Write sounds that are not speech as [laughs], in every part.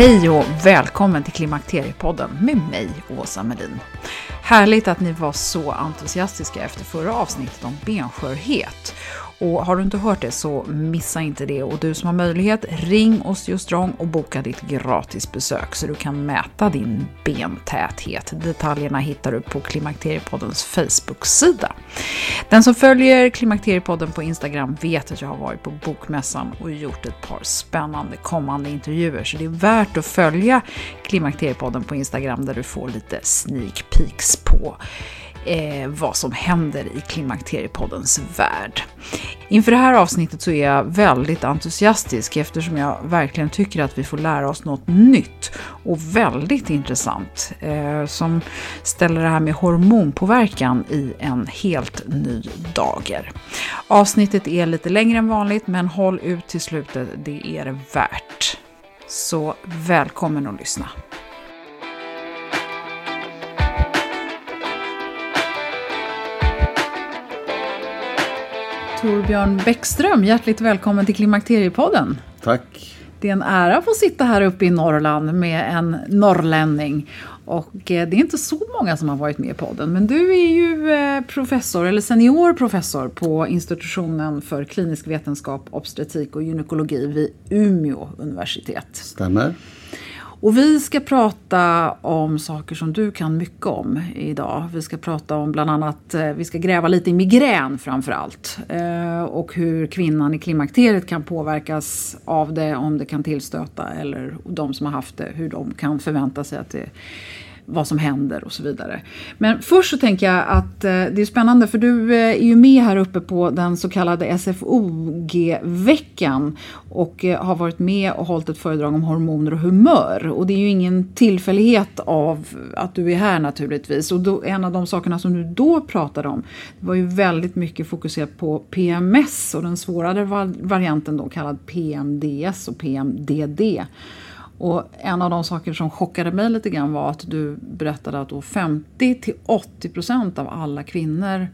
Hej och välkommen till Klimakteriepodden med mig, Åsa Melin. Härligt att ni var så entusiastiska efter förra avsnittet om benskörhet. Och har du inte hört det så missa inte det. Och du som har möjlighet, ring Osteostrong och boka ditt gratisbesök så du kan mäta din bentäthet. Detaljerna hittar du på Klimakteriepoddens Facebook-sida. Den som följer Klimakteriepodden på Instagram vet att jag har varit på Bokmässan och gjort ett par spännande kommande intervjuer. Så det är värt att följa Klimakteriepodden på Instagram där du får lite sneak peeks på eh, vad som händer i Klimakteriepoddens värld. Inför det här avsnittet så är jag väldigt entusiastisk eftersom jag verkligen tycker att vi får lära oss något nytt och väldigt intressant eh, som ställer det här med hormonpåverkan i en helt ny dager. Avsnittet är lite längre än vanligt men håll ut till slutet, det är det värt. Så välkommen att lyssna. Torbjörn Bäckström, hjärtligt välkommen till Klimakteriepodden. Tack. Det är en ära att få sitta här uppe i Norrland med en norrlänning. Och eh, det är inte så många som har varit med i podden, men du är ju eh, professor, eller senior professor på institutionen för klinisk vetenskap, obstetrik och gynekologi vid Umeå universitet. Stämmer. Och vi ska prata om saker som du kan mycket om idag. Vi ska prata om bland annat, eh, vi ska gräva lite i migrän framför allt. Eh, och hur kvinnan i klimakteriet kan påverkas av det, om det kan tillstöta eller de som har haft det, hur de kan förvänta sig att det vad som händer och så vidare. Men först så tänker jag att eh, det är spännande för du eh, är ju med här uppe på den så kallade SFOG-veckan och eh, har varit med och hållit ett föredrag om hormoner och humör. Och det är ju ingen tillfällighet av att du är här naturligtvis. Och då, en av de sakerna som du då pratade om var ju väldigt mycket fokuserat på PMS och den svårare varianten då kallad PMDS och PMDD. Och en av de saker som chockade mig lite grann var att du berättade att då 50 80 procent av alla kvinnor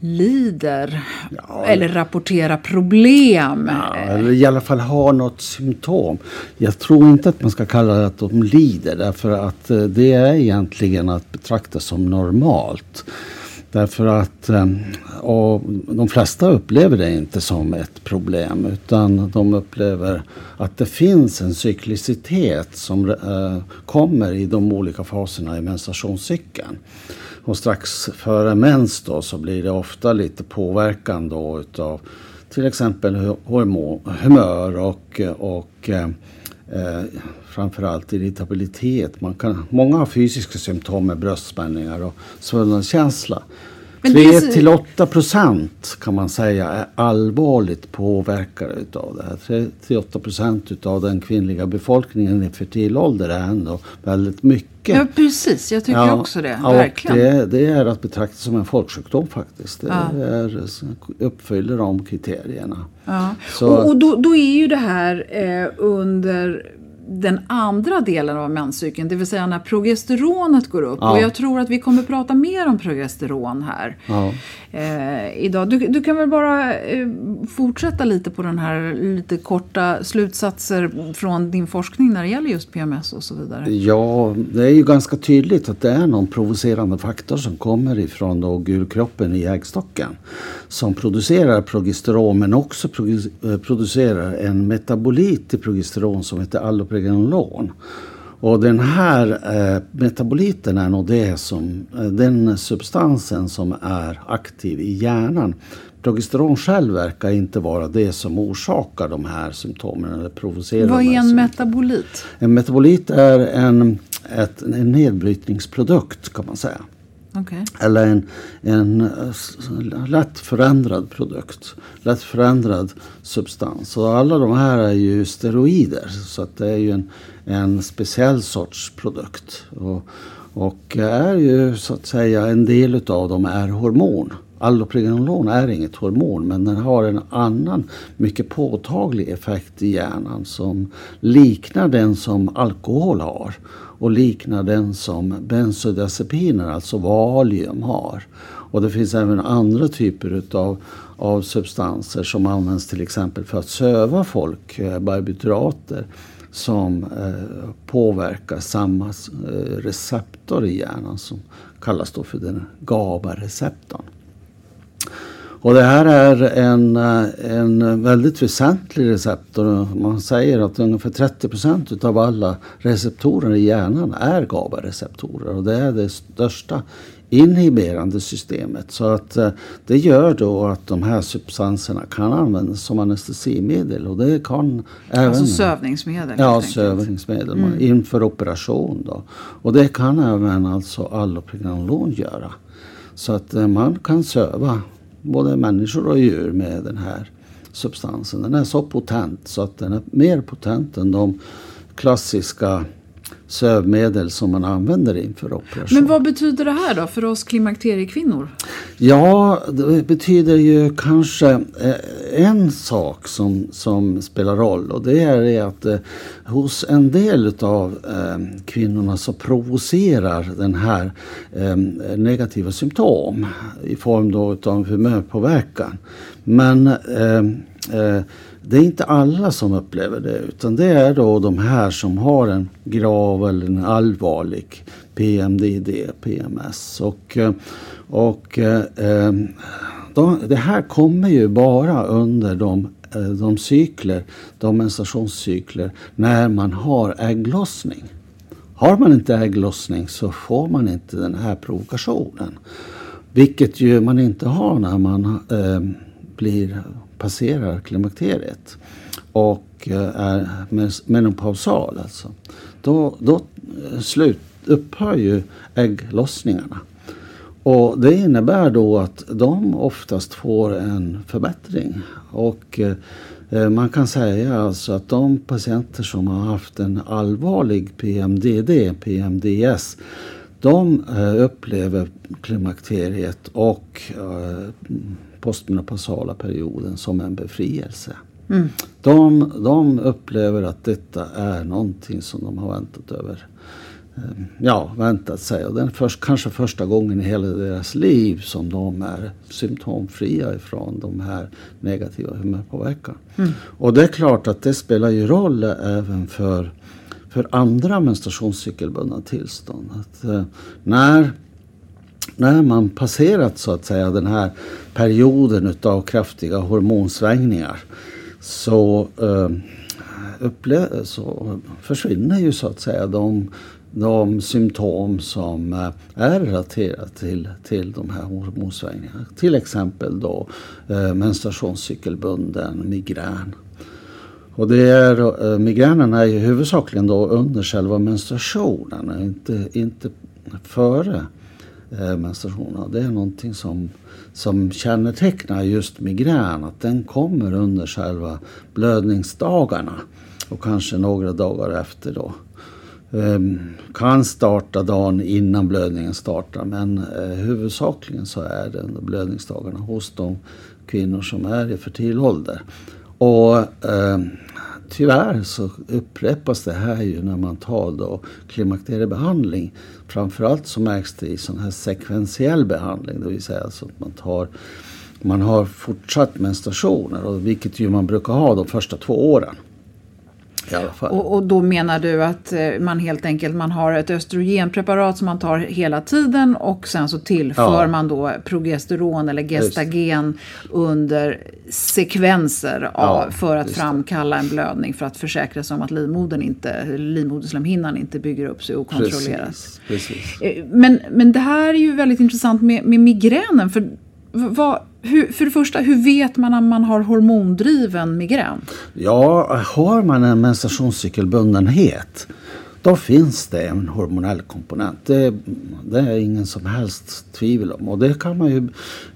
lider ja, eller rapporterar problem. Ja, eller i alla fall har något symptom. Jag tror inte att man ska kalla det att de lider därför att eh, det är egentligen att betrakta som normalt. Därför att ehm, de flesta upplever det inte som ett problem utan de upplever att det finns en cyklicitet som eh, kommer i de olika faserna i menstruationscykeln. Och strax före mens då så blir det ofta lite påverkan då utav till exempel humör och, och eh, eh framförallt irritabilitet. Man kan, många har fysiska symptom med bröstspänningar och svullnadskänsla. 3 till 8 procent kan man säga är allvarligt påverkade utav det här. 3 till 8 procent utav den kvinnliga befolkningen i fertil ålder är ändå väldigt mycket. Ja, precis. Jag tycker också det. Verkligen. Det, det, är att betrakta som en folksjukdom faktiskt. Det ja. är, uppfyller de kriterierna. Ja. Så, och, och då, då, är ju det här eh, under den andra delen av menscykeln, det vill säga när progesteronet går upp. Ja. Och jag tror att vi kommer prata mer om progesteron här ja. eh, idag. Du, du, kan väl bara eh, fortsätta lite på den här lite korta slutsatser från din forskning när det gäller just PMS och så vidare. Ja, det är ju ganska tydligt att det är någon provocerande faktor som kommer ifrån då gulkroppen i äggstocken som producerar progesteron men också eh, producerar en metabolit till progesteron som heter allopreganolon. Och den här eh, metaboliten är nog det som, eh, den substansen som är aktiv i hjärnan. Progesteron själv verkar inte vara det som orsakar de här symptomen eller provocerar Vad är en metabolit? En metabolit är en, ett, en nedbrytningsprodukt kan man säga. Okay. Eller en, en lätt förändrad produkt. Lätt förändrad substans. Och alla de här är ju steroider. Så att det är ju en, en speciell sorts produkt. Och, och är ju så att säga en del utav dem är hormon. Allopreganolon är inget hormon men den har en annan mycket påtaglig effekt i hjärnan som liknar den som alkohol har och liknar den som bensodiazepiner, alltså Valium, har. Och det finns även andra typer utav, av substanser som används till exempel för att söva folk, eh, barbiturater som eh, påverkar samma eh, receptor i hjärnan som kallas då för den GABA-receptorn. Och det här är en, eh, en väldigt väsentlig receptor. Man säger att ungefär 30 procent utav alla receptorer i hjärnan är GABA-receptorer och det är det största inhiberande systemet. Så att eh, det gör då att de här substanserna kan användas som anestesimedel. Och det kan även, alltså sövningsmedel? Ja, sövningsmedel mm. inför operation. Då. Och det kan även alltså allopreganolon göra. Så att eh, man kan söva både människor och djur med den här substansen. Den är så potent så att den är mer potent än de klassiska sövmedel som man använder inför operation. Men vad betyder det här då för oss klimakteriekvinnor? Ja, det betyder ju kanske eh, en sak som, som spelar roll och det är att eh, hos en del av eh, kvinnorna så provocerar den här eh, negativa symptom i form då av humörpåverkan. Men eh, eh, det är inte alla som upplever det utan det är då de här som har en grav eller en allvarlig PMDD, PMS. Och, eh, och eh, de, det här kommer ju bara under de, eh, de cykler, de menstruationscykler när man har ägglossning. Har man inte ägglossning så får man inte den här provokationen. Vilket ju man inte har när man eh, blir passerar klimakteriet och eh, är menopausal alltså. Då, då eh, slut, upphör ju ägglossningarna. Och det innebär då att de oftast får en förbättring. Och eh, eh man kan säga alltså att de patienter som har haft en allvarlig PMDD, PMDS, de upplever klimakteriet och postmenopausala perioden som en befrielse. Mm. De, de upplever att detta är någonting som de har väntat över. Eh, ja, väntat sig. Och det är först, kanske första gången i hela deras liv som de är symptomfria ifrån de här negativa humörpåverkan. Mm. Och det är klart att det spelar ju roll även för, för andra menstruationscykelbundna tillstånd. Att, eh, när när man passerat så att säga den här perioden utav kraftiga hormonsvängningar så, eh, så försvinner ju så att säga de, de symptom som eh, är relaterade till, till de här hormonsvängningarna. Till exempel då eh, menstruationscykelbunden migrän. Och det är, eh, migränen är ju huvudsakligen då under själva menstruationen, inte, inte före eh. Det är någonting som, som kännetecknar just migrän. Att den kommer under själva blödningsdagarna och kanske några dagar efter då. Um, kan starta dagen innan blödningen startar men uh, huvudsakligen så är det under blödningsdagarna hos de kvinnor som är i fertil ålder. Och eh, tyvärr så upprepas det här ju när man tar då klimakteriebehandling. Framförallt så märks det i sån här sekventiell behandling, det vill säga alltså att man tar man har fortsatt menstruationer, och vilket ju man brukar ha de första två åren. Och, och, då menar du att eh, man helt enkelt man har ett östrogenpreparat som man tar hela tiden och sen så tillför ja. man då progesteron eller gestagen under sekvenser av, ja, för att framkalla en blödning för att försäkra sig om att livmodern inte, livmoderslemhinnan inte bygger upp sig okontrollerat. Precis, precis. Eh, men, men det här är ju väldigt intressant med, med migränen. för vad, hur, för det första, hur vet man om man har hormondriven migrän? Ja, har man en menstruationscykelbundenhet då finns det en hormonell komponent. Det, det, är ingen som helst tvivel om. Och det kan man ju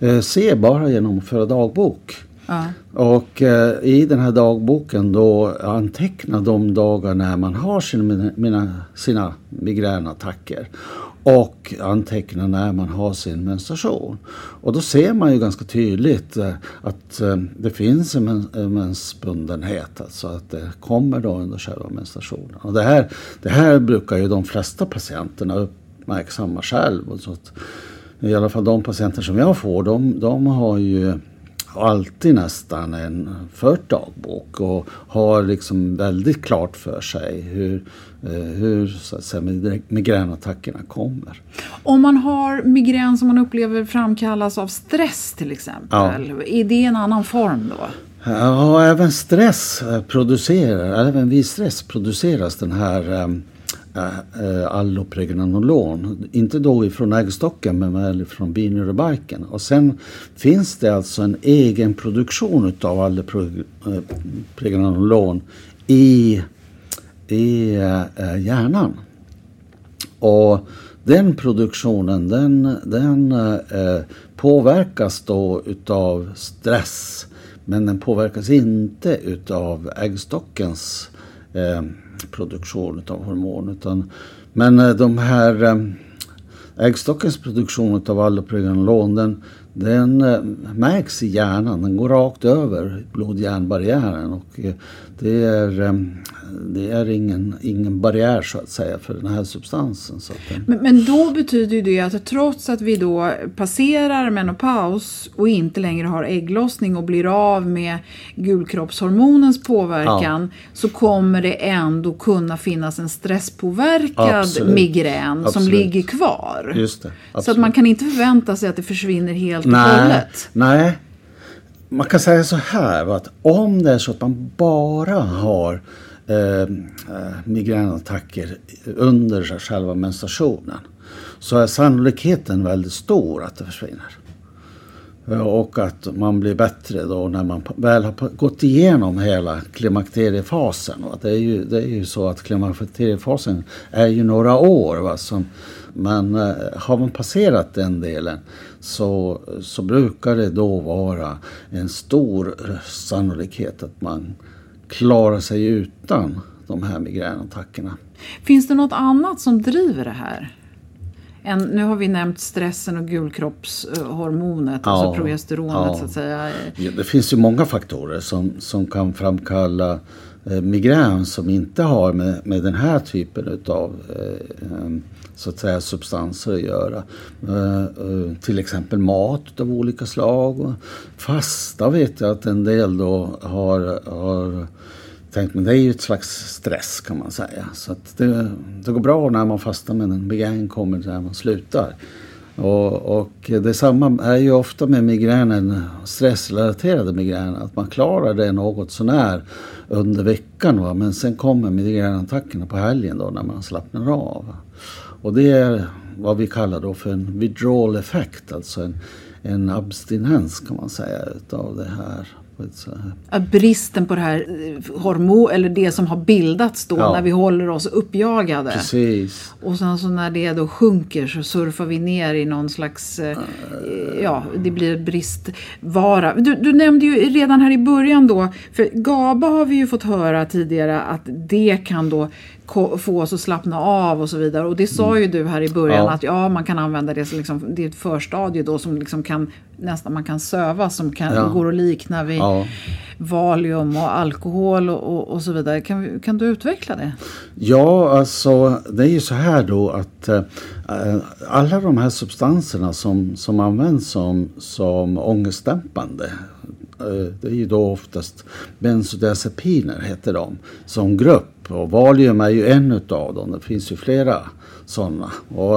eh, se bara genom att föra dagbok. Ja. Och eh, i den här dagboken då anteckna de dagar när man har sina, mina, sina migränattacker och anteckna när man har sin menstruation. Och då ser man ju ganska tydligt eh, att eh, det finns en mensbundenhet, alltså att det kommer då under själva menstruationen. Och det här, det här brukar ju de flesta patienterna uppmärksamma själv. Så att, I alla fall de patienter som jag får, de, de har ju alltid nästan en fört dagbok och har liksom väldigt klart för sig hur, eh, hur så att säga, migränattackerna kommer. Om man har migrän som man upplever framkallas av stress till exempel, ja. är det en annan form då? Ja, även stress producerar, även vid stress produceras den här äh, Eh, eh, allopregnanolon. Inte då ifrån äggstocken men väl från binjurebarken. Och sen finns det alltså en egen produktion utav allopregnanolon eh, i, i hjärnan. Och den produktionen den, den påverkas då utav stress men den påverkas inte utav äggstockens eh, produktion av hormon. Utan, men eh, de här eh, äggstockens produktion av allopregnanolon den, den eh, märks i hjärnan. Den går rakt över blod-hjärnbarriären och det är, det är ingen, ingen barriär så att säga för den här substansen. Den... men, men då betyder det att trots att vi då passerar menopaus och inte längre har ägglossning och blir av med gulkroppshormonens påverkan ja. så kommer det ändå kunna finnas en stresspåverkad Absolut. migrän Absolut. som ligger kvar. Så att man kan inte förvänta sig att det försvinner helt och hållet. Nej, man kan säga så här att om det är så att man bara har eh, eh, migränattacker under själva menstruationen så är sannolikheten väldigt stor att det försvinner. Eh, och att man blir bättre då när man väl har gått igenom hela klimakteriefasen. Det är ju, det är ju så att klimakteriefasen är ju några år. Va, som, men eh, har man passerat den delen så, så brukar det då vara en stor sannolikhet att man klarar sig utan de här migränattackerna. Finns det något annat som driver det här? En, nu har vi nämnt stressen och gulkroppshormonet, ja, alltså progesteronet ja. så att säga. Ja, det finns ju många faktorer som, som kan framkalla eh, migrän som inte har med, med den här typen av eh, så att säga substanser att göra. Eh, eh, till exempel mat av olika slag. Fasta vet jag att en del då har, har tänkt, men det är ju ett slags stress kan man säga. Så att det, det går bra när man fastar men en migrän kommer när man slutar. Och, och detsamma är ju ofta med migränen, stressrelaterade migrän, att man klarar det något sånär under veckan. Va? Men sen kommer migränattackerna på helgen då när man slappnar av. Och det är vad vi kallar då för en withdrawal effect, alltså en, en abstinens kan man säga utav det här. Bristen på det här eh, hormon, eller det som har bildats då ja. när vi håller oss uppjagade. Precis. Och sen så när det då sjunker så surfar vi ner i någon slags, uh. ja det blir bristvara. Du, du nämnde ju redan här i början då, för GABA har vi ju fått höra tidigare att det kan då få oss att slappna av och så vidare. Och det sa mm. ju du här i början ja. att ja, man kan använda det som liksom, det är ett förstadie då som liksom kan nästan man kan söva som kan, ja. går att likna vid ja. Valium och alkohol och, och, och, så vidare. Kan, kan du utveckla det? Ja, alltså det är ju så här då att äh, alla de här substanserna som, som används som, som ångestdämpande Eh, det är ju då oftast bensodiazepiner heter de som grupp. Och Valium är ju en utav dem. Det finns ju flera sådana. Och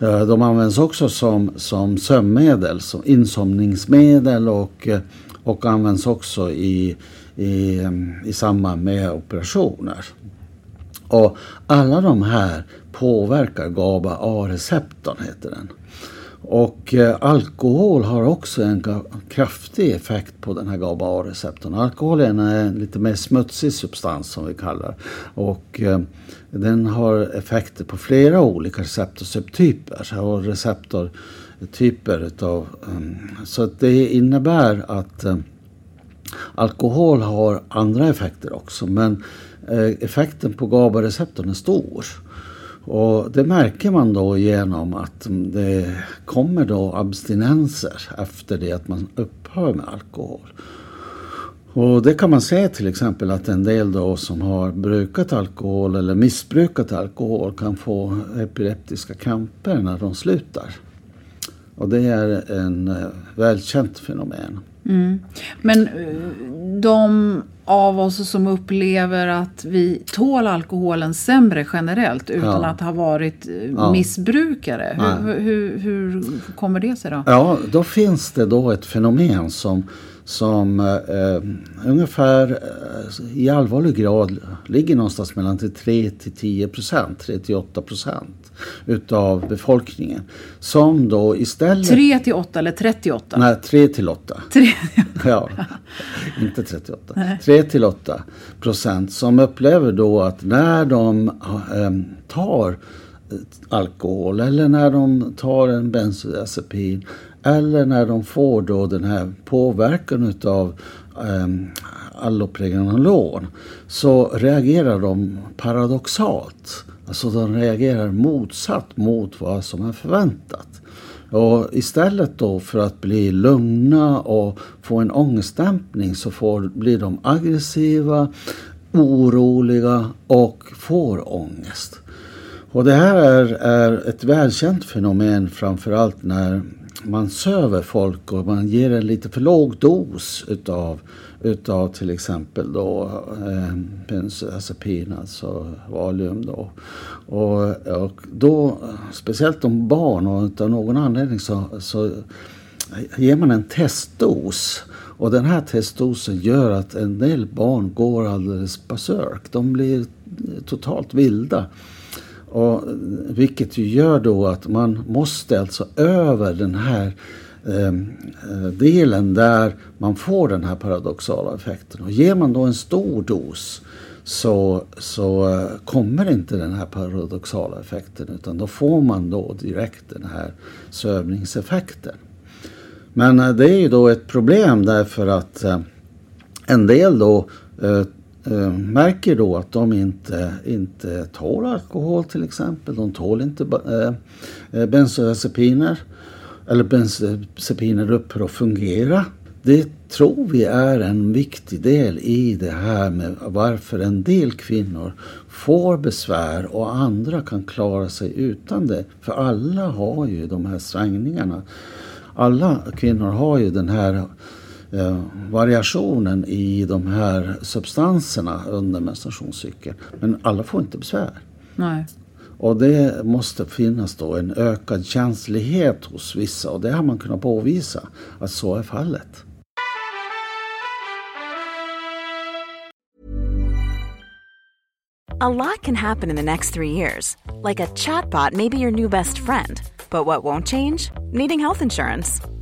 eh, de används också som, som sömnmedel, som insomningsmedel och, eh, och används också i, i, i samband med operationer. Och alla de här påverkar GABA A-receptorn heter den. Och eh, alkohol har också en kraftig effekt på den här GABA A-receptorn. Alkohol är en, en, lite mer smutsig substans som vi kallar. Och eh, den har effekter på flera olika receptorsubtyper och receptortyper utav, um, så det innebär att um, alkohol har andra effekter också men uh, effekten på GABA-receptorn är stor. Och det märker man då genom att det kommer då abstinenser efter det att man upphör med alkohol. Och det kan man se till exempel att en del då som har brukat alkohol eller missbrukat alkohol kan få epileptiska kramper när de slutar. Och det är en eh, välkänt fenomen. Mm. Men eh, de av oss som upplever att vi tål alkoholen sämre generellt utan ja. att ha varit eh, ja. missbrukare. Hur, hur, hur, kommer det sig då? Ja, då finns det då ett fenomen som, som eh, ungefär eh, i allvarlig grad ligger någonstans mellan 3 till 10 procent, 3 till 8 procent utav befolkningen. Som då istället... 3 till 8 eller 38? Nej, 3 till 8. 3. [laughs] ja, inte 38. Nej. 3 till 8 procent som upplever då att när de äh, tar eh, alkohol eller när de tar en bensodiazepin eller när de får då den här påverkan utav eh, allopregnanolon så reagerar de paradoxalt. Alltså de reagerar motsatt mot vad som är förväntat. Och istället då för att bli lugna och få en ångestdämpning så får, blir de aggressiva, oroliga och får ångest. Och det här är, är ett välkänt fenomen framförallt när man söver folk och man ger en lite för låg dos utav utav till exempel då eh, benzodiazepin, alltså valium då. Och, och då, speciellt om barn och av någon anledning så, så ger man en testdos. Och den här testdosen gör att en del barn går alldeles berserk. De blir totalt vilda. Och, vilket ju gör då att man måste alltså över den här ehm, eh, delen där man får den här paradoxala effekten. Och ger man då en stor dos så, så eh, kommer inte den här paradoxala effekten utan då får man då direkt den här sövningseffekten. Men eh, det är ju då ett problem därför att eh, en del då Eh, märker då att de inte, inte tål alkohol till exempel. De tål inte eh, eh, bensodiazepiner eller bensodiazepiner upphör att fungera. Det tror vi är en viktig del i det här med varför en del kvinnor får besvär och andra kan klara sig utan det. För alla har ju de här svängningarna. Alla kvinnor har ju den här eh, variationen i de här substanserna under menstruationscykeln. Men alla får inte besvär. Nej. Och det måste finnas då en ökad känslighet hos vissa och det har man kunnat påvisa att så är fallet. A lot can happen in the next three years. Like a chatbot may be your new best friend. But what won't change? Needing health insurance.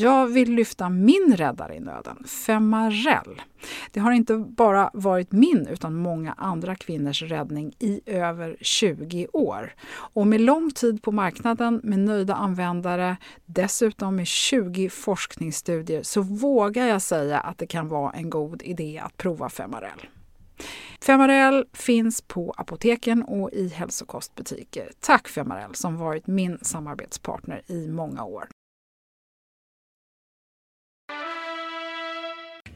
Jag vill lyfta min räddare i nöden, Femarel. Det har inte bara varit min utan många andra kvinnors räddning i över 20 år. Och med lång tid på marknaden, med nöjda användare, dessutom med 20 forskningsstudier så vågar jag säga att det kan vara en god idé att prova Femarel. Femarel finns på apoteken och i hälsokostbutiker. Tack Femarel som varit min samarbetspartner i många år.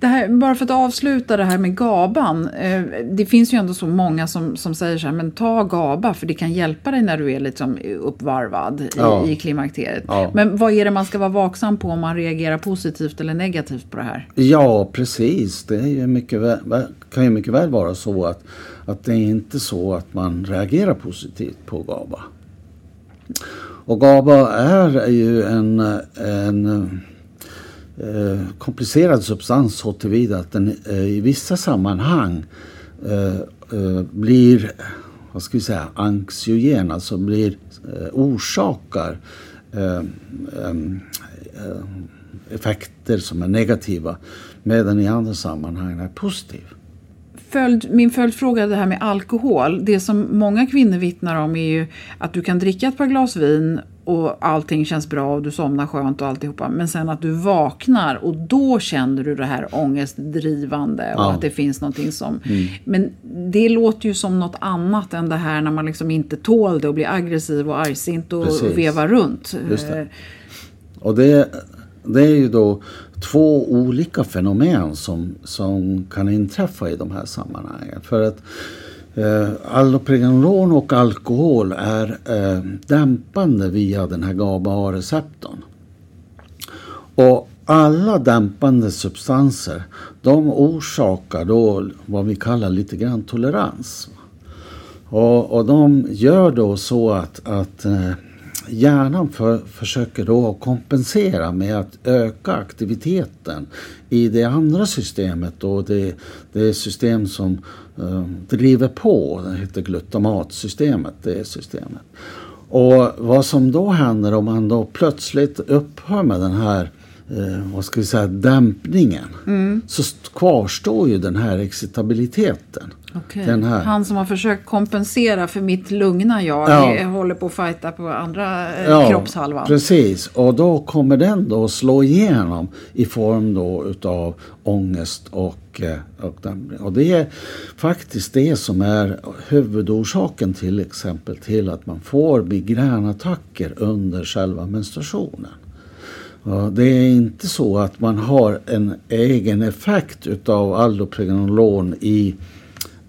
Det här, bara för att avsluta det här med GABAn. Eh, det finns ju ändå så många som, som säger så här, men ta GABA för det kan hjälpa dig när du är liksom uppvarvad i, Ja. i klimakteriet. Ja. Men vad är det man ska vara vaksam på om man reagerar positivt eller negativt på det här? Ja, precis. Det är ju väl- kan ju mycket väl vara så att, att det är inte så att man reagerar positivt på GABA. Och GABA är ju en, en eh, komplicerad substans så tillvida att den eh, i vissa sammanhang eh, eh blir, vad ska vi säga, anxiogen, alltså blir, eh, orsakar eh, effekter som är negativa medan i andra sammanhang är positiv. Följd, min följdfråga är det här med alkohol. Det som många kvinnor vittnar om är ju att du kan dricka ett par glas vin och allting känns bra och du somnar skönt och alltihopa. Men sen att du vaknar och då känner du det här ångestdrivande och Ja. att det finns någonting som... Men det låter ju som något annat än det här när man liksom inte tål det och blir aggressiv och argsint och Precis. vevar runt. Just det. Eh, Och det, det är ju då två olika fenomen som, som kan inträffa i de här sammanhangen. För att eh, allopreganolon och alkohol är eh, dämpande via den här GABA-receptorn. Och alla dämpande substanser de orsakar då vad vi kallar lite grann tolerans. Och, och de gör då så att, att eh, hjärnan för, försöker då kompensera med att öka aktiviteten i det andra systemet. Och det, det system som eh, driver på, det heter glutamatsystemet, det systemet. Och vad som då händer om man då plötsligt upphör med den här eh, vad ska vi säga, dämpningen. Så st- kvarstår ju den här excitabiliteten. Okej. Den här. Han som har försökt kompensera för mitt lugna jag Ja. håller på att fighta på andra eh, kroppshalvan. Precis, och då kommer den då slå igenom i form då utav ångest och, eh, och, dämpning. och det är faktiskt det som är huvudorsaken till exempel till att man får migränattacker under själva menstruationen. Ja, Det är inte så att man har en egen effekt utav allopregnolon i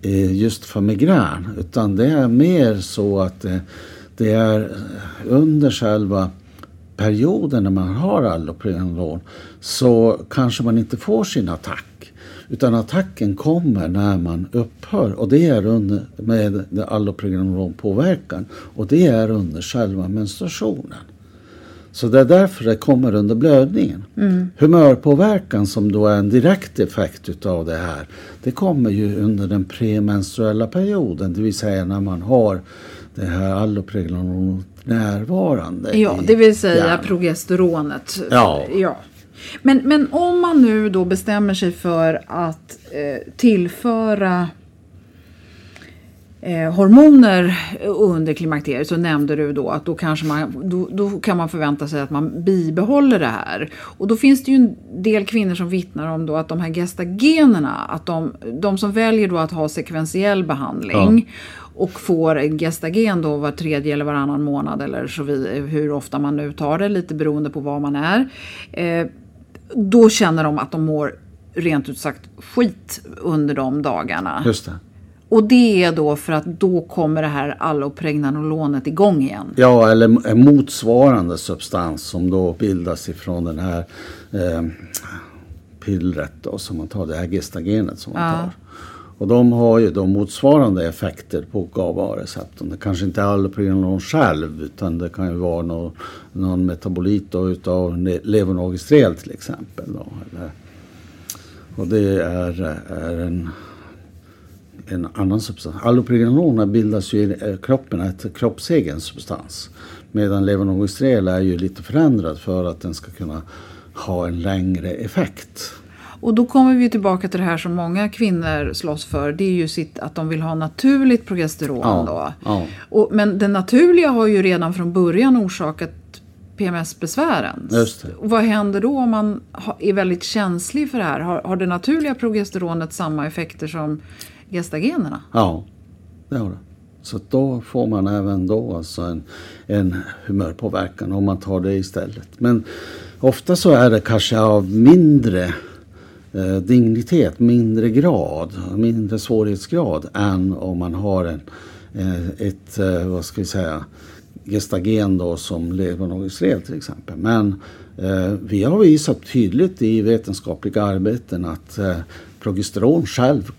eh, just för migrän. Utan det är mer så att eh, det är under själva perioden när man har allopregnolon så kanske man inte får sin attack. Utan attacken kommer när man upphör och det är under, med allopregnanolon-påverkan och det är under själva menstruationen. Så det är därför det kommer under blödningen. Mm. Humörpåverkan som då är en direkt effekt utav det här, det kommer ju under den premenstruella perioden, det vill säga när man har det här allopregnanolonet närvarande. Ja, det vill säga hjärnan. progesteronet. Ja. ja. Men, men om man nu då bestämmer sig för att eh, tillföra eh, hormoner under klimakteriet så nämnde du då att då, kanske man, då, då, kan man förvänta sig att man bibehåller det här. Och då finns det ju en del kvinnor som vittnar om då att de här gestagenerna, att de, de som väljer då att ha sekventiell behandling ja. och får en gestagen då var tredje eller varannan månad eller så vid, hur ofta man nu tar det, lite beroende på var man är. Eh, då känner de att de mår rent ut sagt skit under de dagarna. Just det. Och det är då för att då kommer det här allopregnanolonet igång igen. Ja, eller en motsvarande substans som då bildas ifrån den här eh, pillret då, som man tar, det här gestagenet som man ja. tar. Och de har ju då motsvarande effekter på GABA-receptorn. Det kanske inte är allopregnanolon själv utan det kan ju vara någon, någon metabolit då utav levonorgestrel till exempel. Då, eller, och det är, är en en annan substans. Allopregnanolon bildas ju i kroppen, ett kroppsegen substans. Medan levonorgestrel är ju lite förändrad för att den ska kunna ha en längre effekt. Och då kommer vi tillbaka till det här som många kvinnor slåss för. Det är ju sitt, att de vill ha naturligt progesteron. Ja, då. Ja. Och, men det naturliga har ju redan från början orsakat PMS-besvären. Vad händer då om man är väldigt känslig för det här? Har, har det naturliga progesteronet samma effekter som gestagenerna? Ja, det har det. Så då får man även då alltså en, en humörpåverkan om man tar det istället. Men ofta så är det kanske av mindre eh, dignitet, mindre grad, mindre svårighetsgrad än om man har en, eh, ett, eh, vad ska vi säga, gestagen då som levonorgestrel till exempel. Men eh, vi har visat tydligt i vetenskapliga arbeten att eh, progesteron själv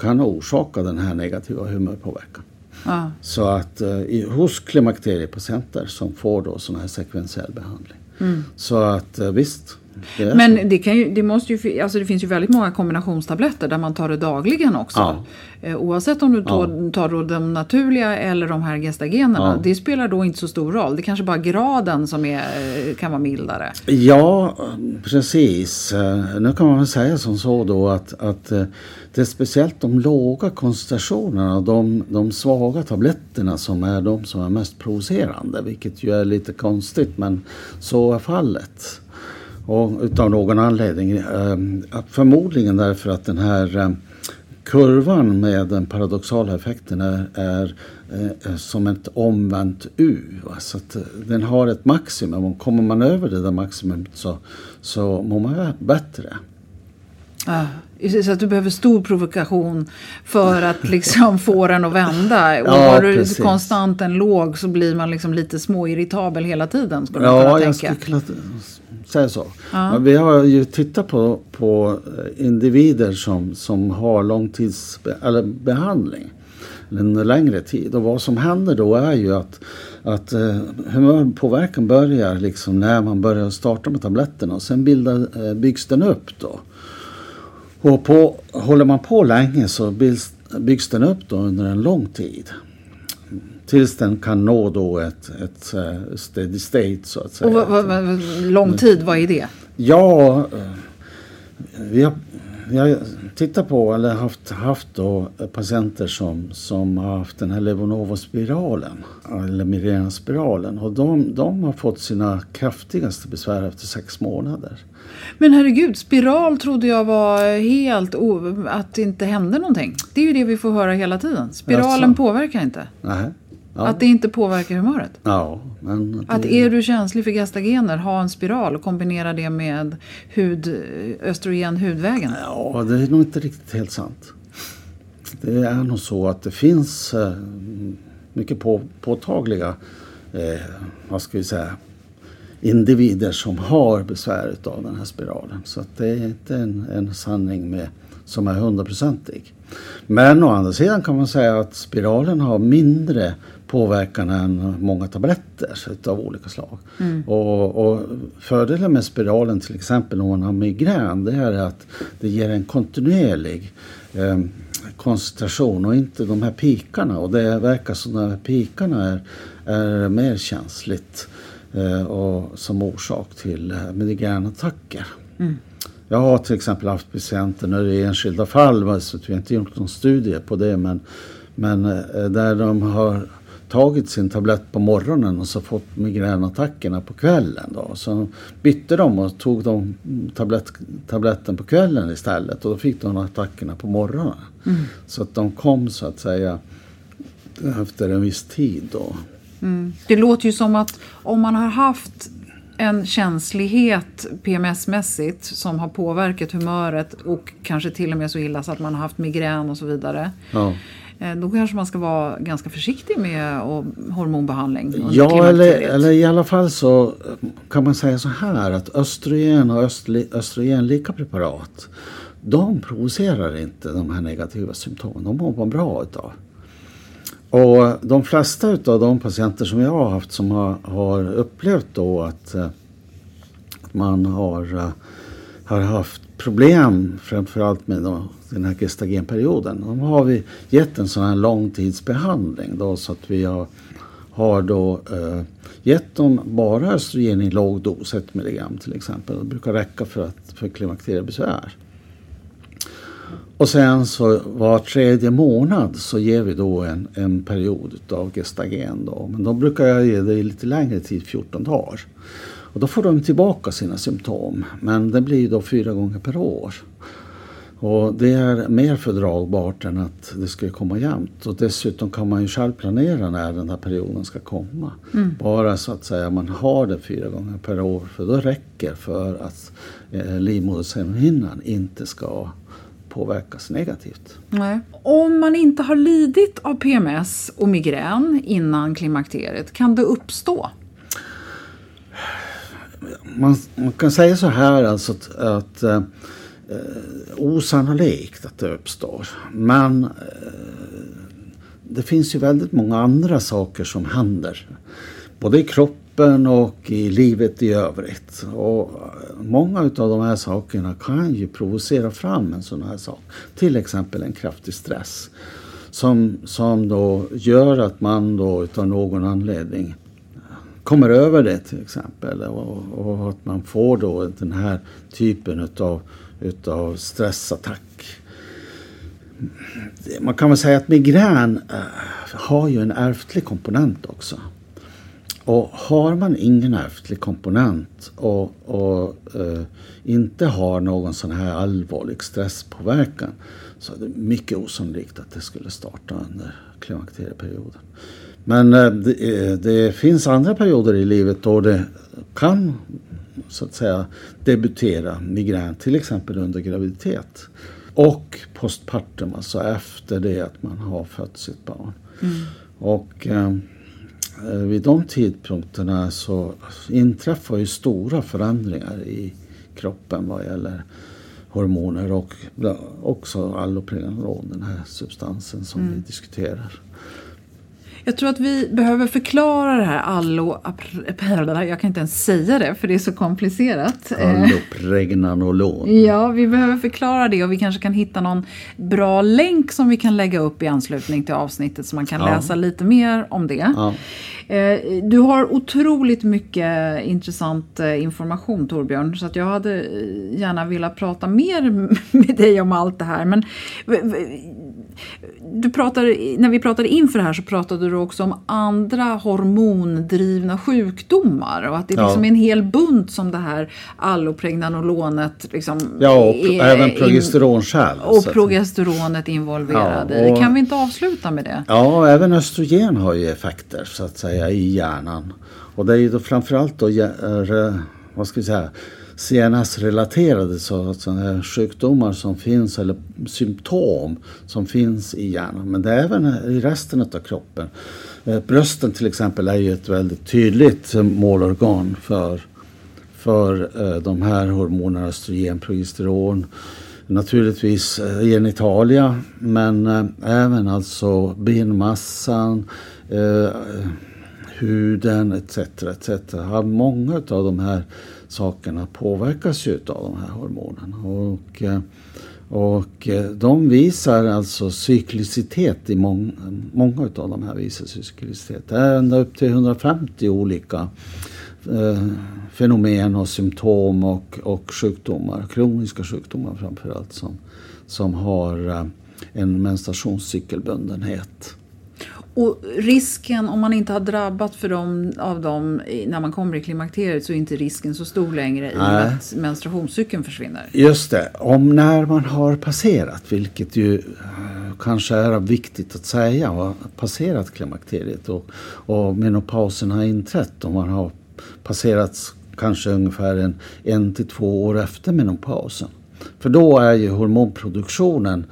kan orsaka den här negativa humörpåverkan. Ja. Så att eh, hos klimakteriepatienter som får då sån här sekventiell behandling. Mm. Så att eh, visst. Det Men det, kan ju, det, måste ju, alltså det finns ju väldigt många kombinationstabletter där man tar det dagligen också. Ja. Eh, oavsett om du tar, tar de naturliga eller de här gestagenerna. Ja. Det spelar då inte så stor roll. Det kanske bara graden som är, eh, kan vara mildare. Ja, precis. Eh, nu kan man väl säga som så då att, att det är speciellt de låga koncentrationerna, de, de svaga tabletterna som är de som är mest provocerande. Vilket ju är lite konstigt men så är fallet. Och utav någon anledning. Förmodligen därför att den här kurvan med den paradoxala effekten är, är eh, som ett omvänt U. Va? Så att eh, den har ett maximum och kommer man över det där maximum så, så mår man bättre. Ah, så att du behöver stor provokation för att liksom få den att vända. Och ja, har du precis. konstant en låg så blir man liksom lite småirritabel hela tiden. Skulle ja, jag tänka. skulle säga så. Ja. Vi har ju tittat på, på individer som, som har långtidsbehandling. En längre tid. Och vad som händer då är ju att, att eh, humörpåverkan börjar liksom när man börjar starta med tabletterna och sen bildar, eh, byggs den upp då. Och på, håller man på länge så byggs, byggs den upp då under en lång tid. Tills den kan nå då ett, ett uh, steady state så att säga. Och vad, vad, lång tid, vad är det? Ja, uh, vi har, vi har tittat på eller haft, haft då patienter som, som har haft den här Levonova-spiralen eller Mirena-spiralen och de, de har fått sina kraftigaste besvär efter sex månader. Men herregud, spiral trodde jag var helt att det inte hände någonting. Det är ju det vi får höra hela tiden. Spiralen alltså. påverkar inte. Nej. Ja. Att det inte påverkar humöret? Ja. Men det... Att är du känslig för gestagener, ha en spiral och kombinera det med hud, östrogen hudvägen? Ja, det är nog inte riktigt helt sant. Det är nog så att det finns eh, mycket på, påtagliga, eh, vad ska vi säga, individer som har besvär av den här spiralen. Så att det är inte en, en sanning med, som är hundraprocentig. Men å andra sidan kan man säga att spiralen har mindre påverkan än många tabletter av olika slag. Mm. Och, och, fördelen med spiralen till exempel om man har migrän det är att det ger en kontinuerlig eh, koncentration och inte de här pikarna. Och det verkar som att de här pikarna är, är mer känsligt eh, och som orsak till eh, migränattacker. Mm. Jag har till exempel haft patienter när det är enskilda fall, så vi har inte gjort någon studie på det, men, men eh, där de har tagit sin tablett på morgonen och så fått migränattackerna på kvällen. Då. Så bytte de och tog de tablett, tabletten på kvällen istället och då fick de attackerna på morgonen. Mm. Så att de kom så att säga efter en viss tid. Då. Mm. Det låter ju som att om man har haft en känslighet PMS-mässigt som har påverkat humöret och kanske till och med så illa så att man har haft migrän och så vidare. Ja. Eh, då kanske man ska vara ganska försiktig med hormonbehandling. Ja, eller, eller i alla fall så kan man säga så här att östrogen och östrogenlika preparat de provocerar inte de här negativa symptomen. De mår man bra utav. Och de flesta av de patienter som jag har haft som har, har upplevt då att, eh, att man har, eh, har haft problem framförallt med då, den här gestagenperioden. Då har vi gett en sån här långtidsbehandling då så att vi har, har då eh, gett dem bara östrogen i låg dos, 1 milligram till exempel. Det brukar räcka för, att, för klimakteriebesvär. Och sen så var tredje månad så ger vi då en, en period av gestagen. Då. Men då brukar jag ge det i lite längre tid, 14 dagar. Och då får de tillbaka sina symptom. Men det blir då fyra gånger per år. Och det är mer fördragbart än att det ska komma jämt. Och dessutom kan man ju själv planera när den här perioden ska komma. Mm. Bara så att säga man har det fyra gånger per år. För då räcker för att eh, livmoderslemhinnan inte ska påverkas negativt. Nej. Om man inte har lidit av PMS och migrän innan klimakteriet, kan det uppstå? Man, man kan säga så här alltså att, att eh, eh, osannolikt att det uppstår. Men eh, det finns ju väldigt många andra saker som händer. Både i kroppen och i livet i övrigt. Och eh, många av de här sakerna kan ju provocera fram en sån här sak. Till exempel en kraftig stress. Som, som då gör att man då utav någon anledning kommer över det till exempel. Och, och att man får då den här typen utav, utav stressattack. Man kan väl säga att migrän eh, har ju en ärftlig komponent också. Och har man ingen ärftlig komponent och, och eh, inte har någon sån här allvarlig stresspåverkan så är det mycket osannolikt att det skulle starta under klimakterieperioden. Men uh, det, det, finns andra perioder i livet då det kan så att säga debutera migrän, till exempel under graviditet. Och postpartum, alltså efter det att man har fött sitt barn. Mm. Och uh, Eh, vid de tidpunkterna så inträffar ju stora förändringar i kroppen vad gäller hormoner och också alloprenolon, den här substansen som mm. vi diskuterar. Jag tror att vi behöver förklara det här allo... Jag kan inte ens säga det för det är så komplicerat. Allopregnanolon. Ja, vi behöver förklara det och vi kanske kan hitta någon bra länk som vi kan lägga upp i anslutning till avsnittet så man kan ja. läsa lite mer om det. Ja. Eh, du har otroligt mycket intressant eh, information Torbjörn så att jag hade gärna velat prata mer med dig om allt det här. Men du pratade, när vi pratade inför det här så pratade du också om andra hormondrivna sjukdomar och att det är liksom en hel bunt som det här allopregnanolonet liksom Ja, och är, även progesteron själv. Och progesteronet involverade. Ja, och, kan vi inte avsluta med det? Ja, även östrogen har ju effekter så att säga i hjärnan. Och det är ju då framförallt då, vad ska vi säga, CNS-relaterade så, sådana sjukdomar som finns eller symptom som finns i hjärnan. Men det är även i resten av kroppen. Eh, brösten till exempel är ju ett väldigt tydligt målorgan för för eh, de här hormonerna östrogen, progesteron. Naturligtvis eh, genitalia men även alltså benmassan, huden etc. etc. Många av de här sakerna påverkas ju av de här hormonerna. Och, eh, och eh, de visar alltså cyklicitet i många, många av de här visar cyklicitet. Det är ända upp till 150 olika eh, fenomen och symptom och, och sjukdomar, kroniska sjukdomar framförallt som, som har eh, en menstruationscykelbundenhet. Och risken, om man inte har drabbat för dem, av dem när man kommer i klimakteriet så är inte risken så stor längre i med att menstruationscykeln försvinner. Just det. Om när man har passerat, vilket ju eh, kanske är viktigt att säga, har passerat klimakteriet och, och menopausen har inträtt och man har passerat kanske ungefär en, en till två år efter menopausen. För då är ju hormonproduktionen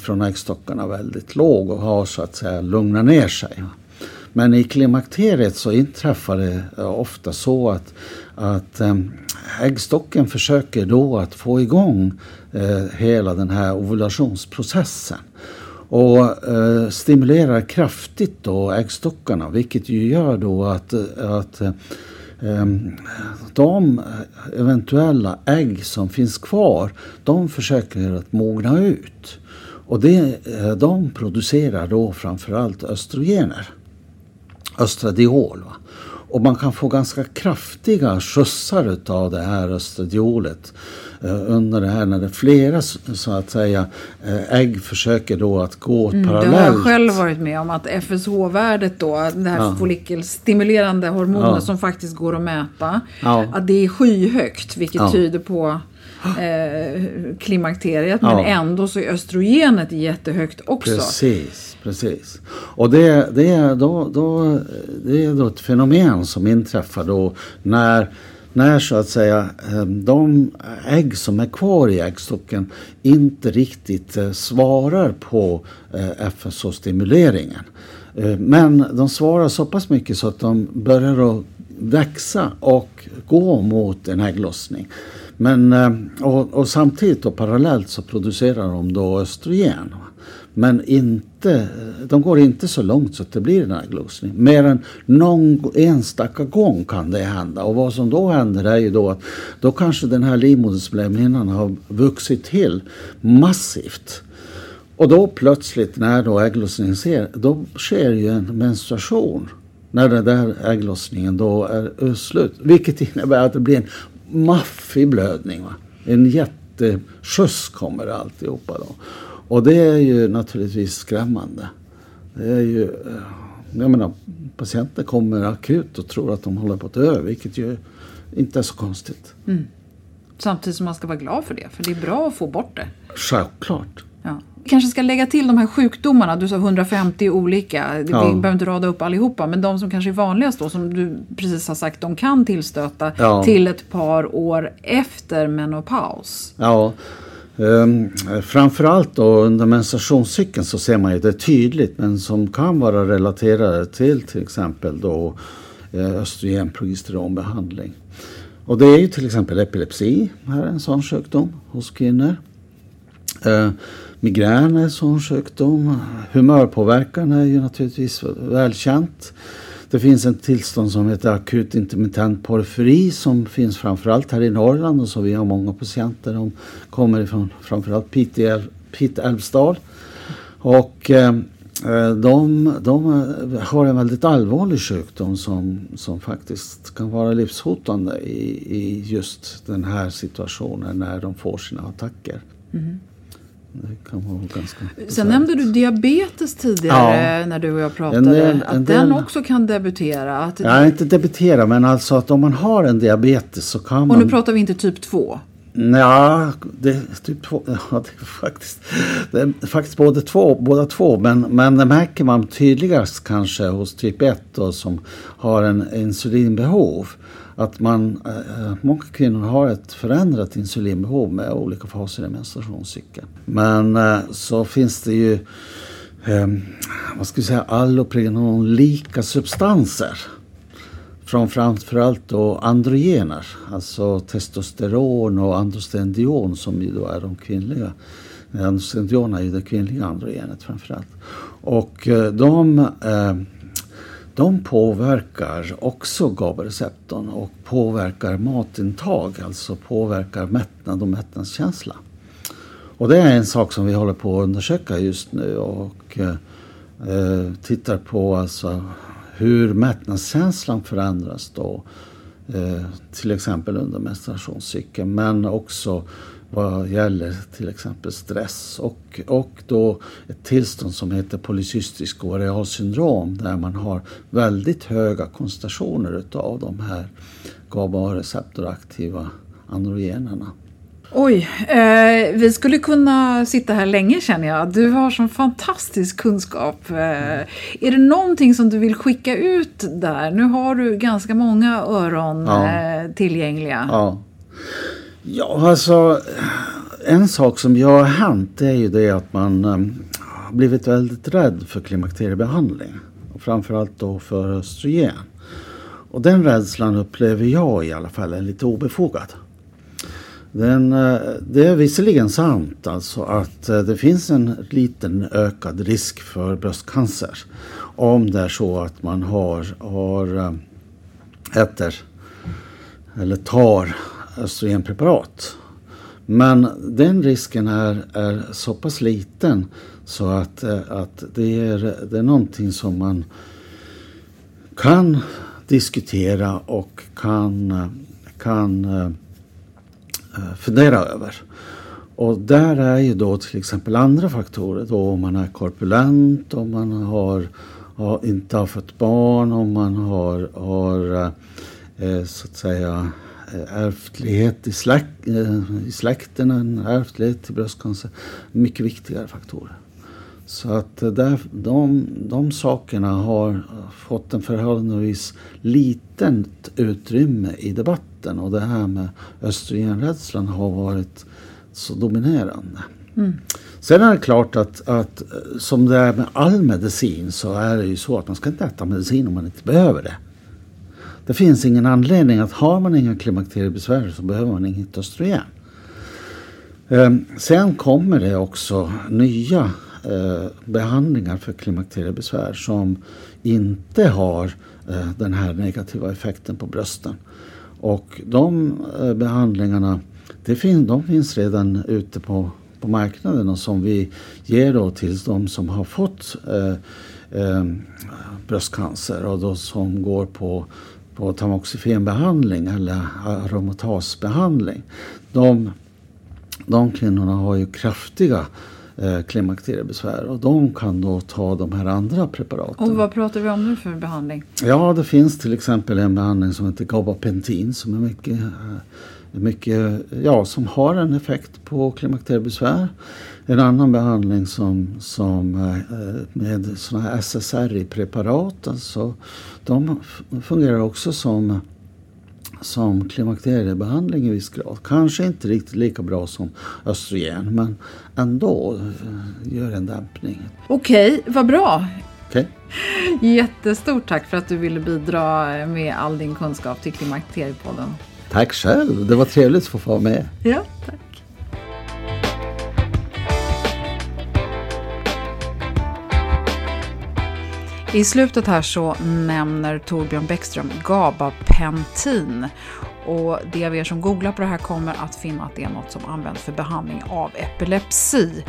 från äggstockarna väldigt låg och har så att säga lugnat ner sig. Men i klimakteriet så inträffar det ofta så att, att eh, äggstocken försöker då att få igång eh, hela den här ovulationsprocessen och eh, stimulerar kraftigt då äggstockarna vilket ju gör då att, att eh, de eventuella ägg som finns kvar, de försöker att mogna ut. Och det, eh, de producerar då framförallt östrogener, östradiol. Va? Och man kan få ganska kraftiga skjutsar av det här östradiolet under det här när det är flera så att säga eh, ägg försöker då att gå mm, parallellt. Det har jag själv varit med om att FSH-värdet då, det här ja. follikelstimulerande hormonet ja. som faktiskt går att mäta, ja. att det är skyhögt vilket ja. tyder på eh, klimakteriet men ändå så är östrogenet jättehögt också. Precis, precis. Och det, det, är då, då, det är då ett fenomen som inträffar då när när så att säga eh, de ägg som är kvar i äggstocken inte riktigt eh, svarar på eh, FSH-stimuleringen. Men de svarar så pass mycket så att de börjar att växa och gå mot en ägglossning. Men, och, och samtidigt och parallellt så producerar de då östrogen. Men inte, de går inte så långt så att det blir en ägglossning. Mer än någon enstaka gång kan det hända. Och vad som då händer är ju då att då kanske den här livmoderslemhinnan har vuxit till massivt. Och då plötsligt när då ägglossningen sker, då sker ju en menstruation. När den där ägglossningen då är slut. Vilket innebär att det blir en maffig blödning. Va? En jätteskjuts kommer alltihopa då. Och det är ju naturligtvis skrämmande. Det är ju, eh, jag menar, patienter kommer akut och tror att de håller på att dö, vilket ju inte är så konstigt. Mm. Samtidigt som man ska vara glad för det, för det är bra att få bort det. Självklart. Ja. Vi kanske ska lägga till de här sjukdomarna, du sa 150 olika, vi ja. behöver inte rada upp allihopa, men de som kanske är vanligast då, som du precis har sagt, de kan tillstöta ja. till ett par år efter menopaus. Ja, Um, framförallt då under menstruationscykeln så ser man ju det tydligt men som kan vara relaterade till till exempel då eh, östrogenprogesteronbehandling. Och det är ju till exempel epilepsi, här är en sån sjukdom hos kvinnor. Uh, migrän är en sån sjukdom. Humörpåverkan är ju naturligtvis välkänt. Det finns ett tillstånd som heter akut intermittent porfyri som finns framförallt här i Norrland och så vi har många patienter. De kommer ifrån framförallt Pite älvsdal. Och eh, eh de, de, eh, har en väldigt allvarlig sjukdom som, som faktiskt kan vara livshotande i, i just den här situationen när de får sina attacker. Mm. Det kan vara ganska Sen nämnde du diabetes tidigare ja. när du och jag pratade. Del, att den också kan debutera. Att ja, inte debutera men alltså att om man har en diabetes så kan och man... Och nu pratar vi inte typ 2? Ja, det är typ två. [laughs] Ja, det är faktiskt, det är faktiskt både två, båda två. Men, men det märker man tydligast kanske hos typ 1 då, som har en insulinbehov att man, eh, eh, många kvinnor har ett förändrat insulinbehov med olika faser i menstruationscykeln. Men eh, så finns det ju eh, vad ska vi säga, allopregnon-lika substanser från framförallt då androgener, alltså testosteron och androstendion som ju då är de kvinnliga. Androstendion är ju det kvinnliga androgenet framförallt. Och eh, de, eh, de påverkar också GABA-receptorn och påverkar matintag, alltså påverkar mättnad och mättnadskänsla. Och det är en sak som vi håller på att undersöka just nu och eh, tittar på alltså hur mättnadskänslan förändras då. Eh, till exempel under menstruationscykeln men också vad gäller till exempel stress och, och då ett tillstånd som heter polycystisk ovarialsyndrom där man har väldigt höga koncentrationer utav de här GABA-receptoraktiva androgenerna. Oj, eh, vi skulle kunna sitta här länge känner jag. Du har sån fantastisk kunskap. Eh, är det någonting som du vill skicka ut där? Nu har du ganska många öron ja. eh, tillgängliga. Ja ja, alltså en sak som jag har hänt är ju det att man eh, har blivit väldigt rädd för klimakteriebehandling. Och framförallt då för östrogen. Och den rädslan upplever jag i alla fall är lite obefogad. Den, eh, det är visserligen sant alltså att eh, det finns en liten ökad risk för bröstcancer om det är så att man har, har eh, äter eller tar östrogenpreparat. Men den risken är, är så pass liten så att, eh, att det, är, det är någonting som man kan diskutera och kan, eh, kan eh, fundera över. Och där är ju då till exempel andra faktorer. Då om man är korpulent, om man har, har inte har fått barn, om man har, har eh, så att säga ärftlighet i, släk, eh, i släkten, en ärftlighet till bröstcancer. Mycket viktigare faktorer. Så att där, de, de sakerna har fått en förhållandevis litet utrymme i debatten och det här med östrogenrädslan har varit så dominerande. Mm. Sen är det klart att, att som det är med all medicin så är det ju så att man ska inte äta medicin om man inte behöver det. Det finns ingen anledning att har man inga klimakteriebesvär så behöver man inget östrogen. Ehm, sen kommer det också nya eh, behandlingar för klimakteriebesvär som inte har eh, den här negativa effekten på brösten. Och de eh, behandlingarna det fin de finns redan ute på, på marknaden och som vi ger då till de som har fått eh, eh, bröstcancer och de som går på, på tamoxifen eller aromatasbehandling. De, de kvinnorna har ju kraftiga eh, klimakteriebesvär och de kan då ta de här andra preparaten. Och vad pratar vi om nu för behandling? Ja, det finns till exempel en behandling som heter gabapentin som är mycket, eh, mycket, ja, som har en effekt på klimakteriebesvär. En annan behandling som, som eh, med sådana här SSRI-preparat, alltså, de fungerar också som som klimakteriebehandling i viss grad. Kanske inte riktigt lika bra som östrogen men ändå gör en dämpning. Okej, vad bra. Okay. Jättestort tack för att du ville bidra med all din kunskap till Klimakteriepodden. Tack själv, det var trevligt att få vara med. Ja, tack. I slutet här så nämner Torbjörn Bäckström gabapentin. Och de av er som googlar på det här kommer att finna att det är något som används för behandling av epilepsi.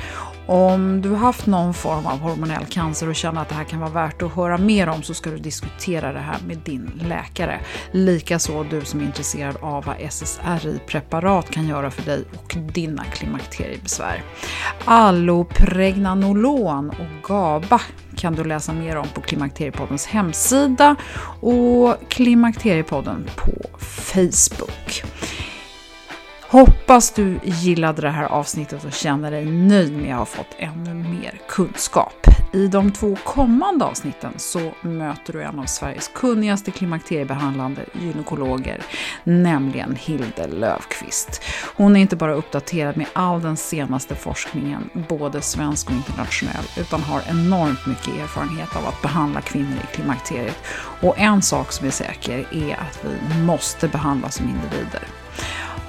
Om du har haft någon form av hormonell cancer och känner att det här kan vara värt att höra mer om så ska du diskutera det här med din läkare. Likaså du som är intresserad av vad SSRI-preparat kan göra för dig och dina klimakteriebesvär. Allopregnanolon och GABA kan du läsa mer om på Klimakteriepoddens hemsida och Klimakteriepodden på Facebook. Hoppas du gillade det här avsnittet och känner dig nöjd med att ha fått ännu mer kunskap. I de två kommande avsnitten så möter du en av Sveriges kunnigaste klimakteriebehandlande gynekologer, nämligen Hilde Löfqvist. Hon är inte bara uppdaterad med all den senaste forskningen, både svensk och internationell, utan har enormt mycket erfarenhet av att behandla kvinnor i klimakteriet. Och en sak som är säker är att vi måste behandlas som individer.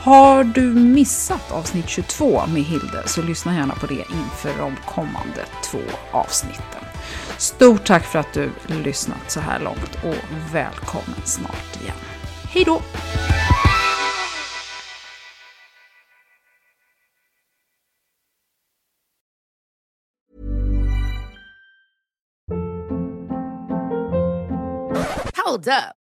Har du missat avsnitt 22 med Hilde så lyssna gärna på det inför de kommande två avsnitten. Stort tack för att du lyssnat så här långt och välkommen snart igen. Hej då! Hold up.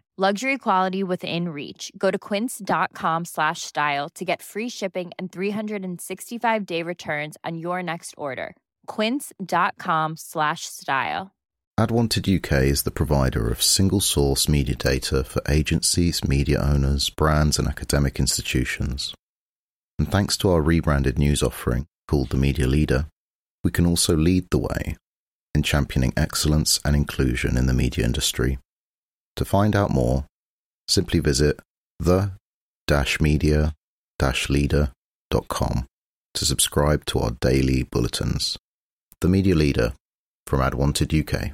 Luxury quality within reach. Go to quince.com slash style to get free shipping and 365 day returns on your next order. Quince.com slash style. AdWanted UK is the provider of single source media data for agencies, media owners, brands, and academic institutions. And thanks to our rebranded news offering called The Media Leader, we can also lead the way in championing excellence and inclusion in the media industry. To find out more, simply visit the-media-leader.com to subscribe to our daily bulletins. The Media Leader from AdWanted UK.